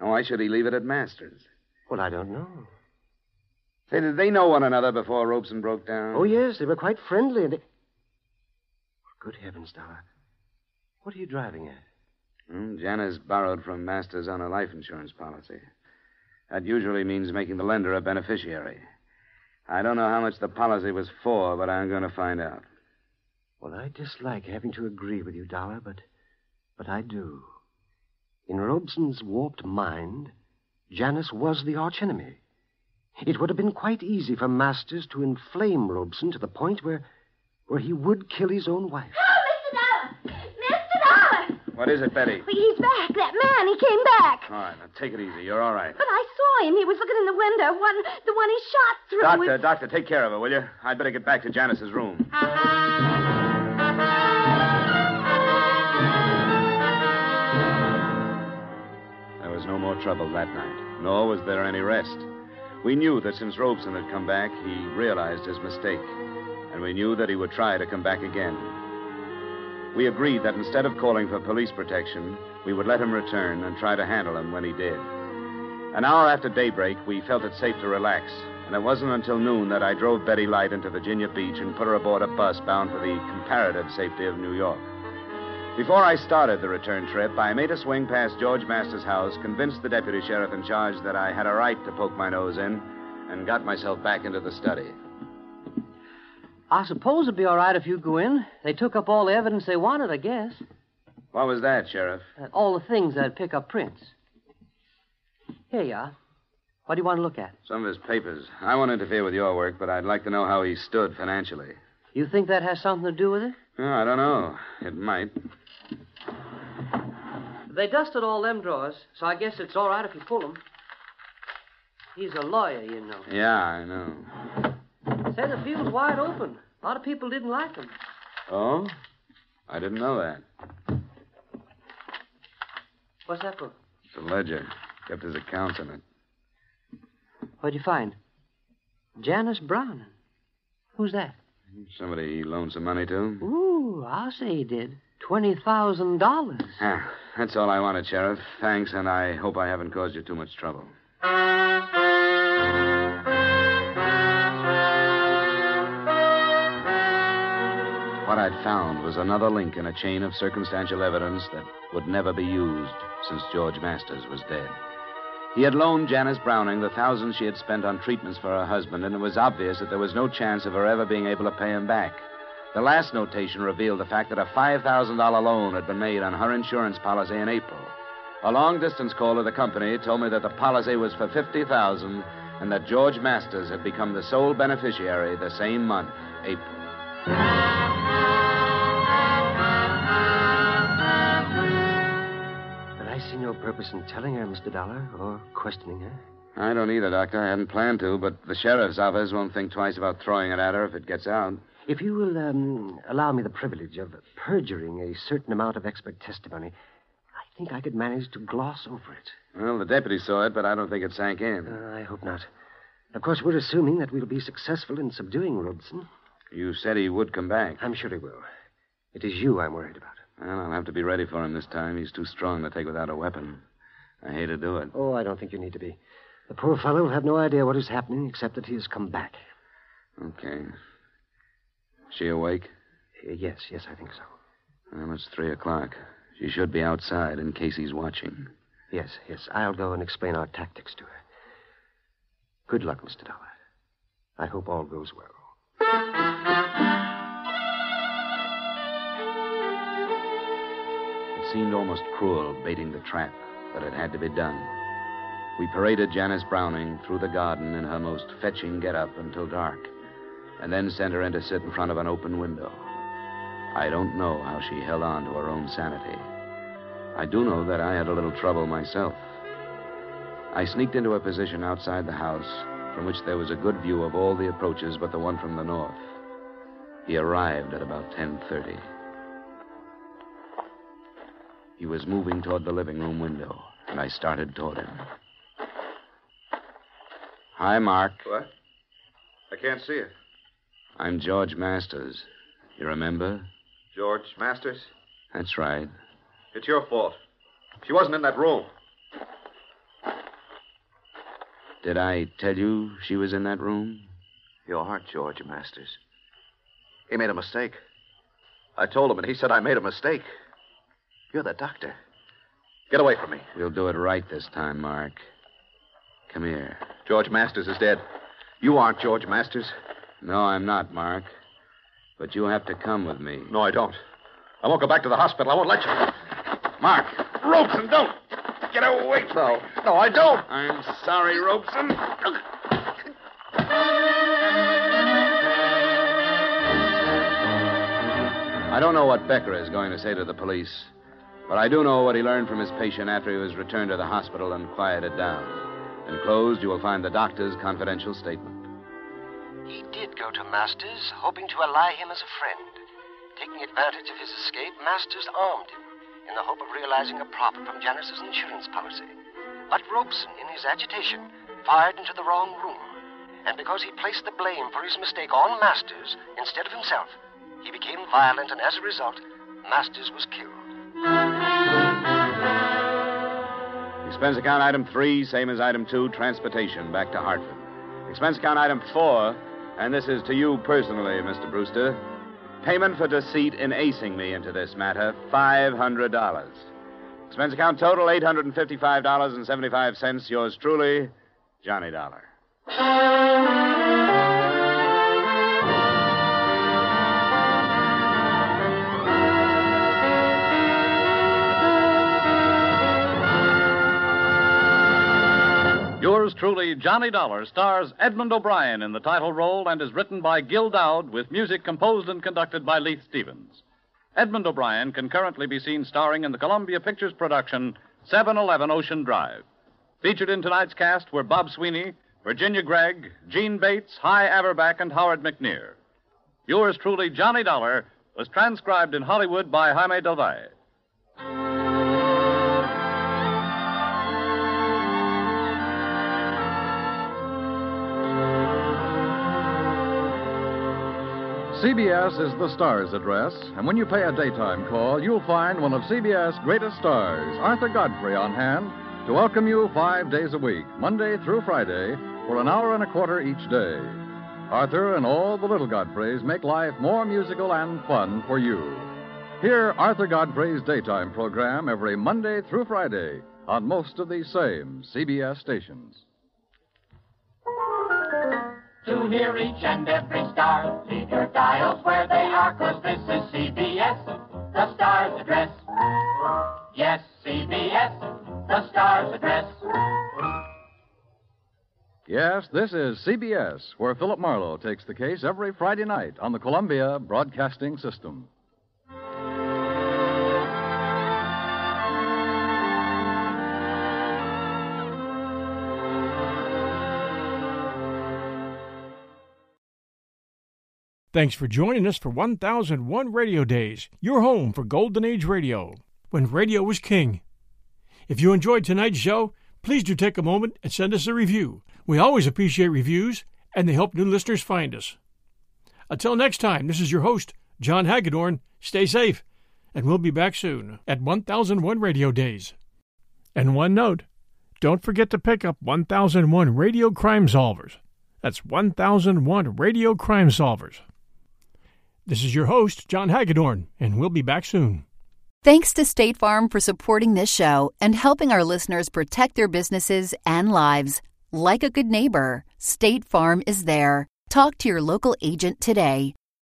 Now, why should he leave it at Masters? Well, I don't know. Say, did they know one another before Robeson broke down? Oh, yes, they were quite friendly, and they... Good heavens, Dollar. What are you driving at? Hmm, Janice borrowed from Masters on a life insurance policy. That usually means making the lender a beneficiary. I don't know how much the policy was for, but I'm going to find out. Well, I dislike having to agree with you, Dollar, but but I do. In Robeson's warped mind, Janice was the archenemy. It would have been quite easy for Masters to inflame Robeson to the point where where he would kill his own wife. What is it, Betty? He's back. That man. He came back. All right, now take it easy. You're all right. But I saw him. He was looking in the window. One, the one he shot through. Doctor, with... doctor, take care of her, will you? I'd better get back to Janice's room. There was no more trouble that night, nor was there any rest. We knew that since Robeson had come back, he realized his mistake, and we knew that he would try to come back again. We agreed that instead of calling for police protection, we would let him return and try to handle him when he did. An hour after daybreak, we felt it safe to relax, and it wasn't until noon that I drove Betty Light into Virginia Beach and put her aboard a bus bound for the comparative safety of New York. Before I started the return trip, I made a swing past George Masters' house, convinced the deputy sheriff in charge that I had a right to poke my nose in, and got myself back into the study. I suppose it'd be all right if you go in. They took up all the evidence they wanted, I guess. What was that, Sheriff? Uh, all the things that'd pick up prints. Here you are. What do you want to look at? Some of his papers. I won't interfere with your work, but I'd like to know how he stood financially. You think that has something to do with it? Oh, I don't know. It might. They dusted all them drawers, so I guess it's all right if you pull them. He's a lawyer, you know. Yeah, I know. Said the field's wide open. A lot of people didn't like him. Oh? I didn't know that. What's that for? It's a ledger. Kept his accounts in it. What'd you find? Janice Brown. Who's that? Somebody he loaned some money to? Ooh, I'll say he did. Twenty thousand dollars. Ah, that's all I wanted, Sheriff. Thanks, and I hope I haven't caused you too much trouble. What I'd found was another link in a chain of circumstantial evidence that would never be used since George Masters was dead. He had loaned Janice Browning the thousands she had spent on treatments for her husband, and it was obvious that there was no chance of her ever being able to pay him back. The last notation revealed the fact that a $5,000 loan had been made on her insurance policy in April. A long distance call to the company told me that the policy was for 50000 and that George Masters had become the sole beneficiary the same month, April. No purpose in telling her, Mr. Dollar, or questioning her. I don't either, Doctor. I hadn't planned to, but the sheriff's office won't think twice about throwing it at her if it gets out. If you will um, allow me the privilege of perjuring a certain amount of expert testimony, I think I could manage to gloss over it. Well, the deputy saw it, but I don't think it sank in. Uh, I hope not. Of course, we're assuming that we'll be successful in subduing Robeson. You said he would come back. I'm sure he will. It is you I'm worried about. Well, I'll have to be ready for him this time. He's too strong to take without a weapon. I hate to do it. Oh, I don't think you need to be. The poor fellow will have no idea what is happening except that he has come back. Okay. She awake? Uh, yes, yes, I think so. Well, it's three o'clock. She should be outside in case he's watching. Yes, yes. I'll go and explain our tactics to her. Good luck, Mr. Dollar. I hope all goes well. Seemed almost cruel baiting the trap, but it had to be done. We paraded Janice Browning through the garden in her most fetching get-up until dark, and then sent her in to sit in front of an open window. I don't know how she held on to her own sanity. I do know that I had a little trouble myself. I sneaked into a position outside the house from which there was a good view of all the approaches but the one from the north. He arrived at about 10:30. He was moving toward the living room window, and I started toward him. Hi, Mark. What? I can't see it. I'm George Masters. You remember? George Masters? That's right. It's your fault. She wasn't in that room. Did I tell you she was in that room? You aren't George Masters. He made a mistake. I told him, and he said I made a mistake. You're the doctor. Get away from me. We'll do it right this time, Mark. Come here. George Masters is dead. You aren't George Masters. No, I'm not, Mark. But you have to come with me. No, I don't. I won't go back to the hospital. I won't let you. Mark! Robeson, don't! Get away. No, no, I don't. I'm sorry, Robeson. I don't know what Becker is going to say to the police, but I do know what he learned from his patient after he was returned to the hospital and quieted down. Enclosed, you will find the doctor's confidential statement. He did go to Masters, hoping to ally him as a friend. Taking advantage of his escape, Masters armed him in the hope of realizing a profit from Janice's insurance policy. But Robeson, in his agitation, fired into the wrong room. And because he placed the blame for his mistake on Masters instead of himself, he became violent, and as a result, Masters was killed. Expense account item three, same as item two, transportation back to Hartford. Expense account item four, and this is to you personally, Mr. Brewster. Payment for deceit in acing me into this matter, $500. Expense account total, $855.75. Yours truly, Johnny Dollar. Yours truly, Johnny Dollar, stars Edmond O'Brien in the title role and is written by Gil Doud with music composed and conducted by Leith Stevens. Edmond O'Brien can currently be seen starring in the Columbia Pictures production 711 Ocean Drive. Featured in tonight's cast were Bob Sweeney, Virginia Gregg, Jeanne Bates, Hy Averback, and Howard McNear. Yours truly, Johnny Dollar, was transcribed in Hollywood by Jaime Del Valle. CBS is the star's address, and when you pay a daytime call, you'll find one of CBS' greatest stars, Arthur Godfrey, on hand to welcome you five days a week, Monday through Friday, for an hour and a quarter each day. Arthur and all the little Godfreys make life more musical and fun for you. Hear Arthur Godfrey's daytime program every Monday through Friday on most of these same CBS stations. To hear each and every star, leave your dials where they are, 'cause this is CBS, the star's address. Yes, CBS, the star's address. Yes, this is CBS, where Philip Marlowe takes the case every Friday night on the Columbia Broadcasting System. Thanks for joining us for 1001 Radio Days, your home for Golden Age radio, when radio was king. If you enjoyed tonight's show, please do take a moment and send us a review. We always appreciate reviews, and they help new listeners find us. Until next time, this is your host, John Hagedorn. Stay safe, and we'll be back soon at 1001 Radio Days. And one note don't forget to pick up 1001 Radio Crime Solvers. That's 1001 Radio Crime Solvers. This is your host, John Hagedorn, and we'll be back soon. Thanks to State Farm for supporting this show and helping our listeners protect their businesses and lives. Like a good neighbor, State Farm is there. Talk to your local agent today.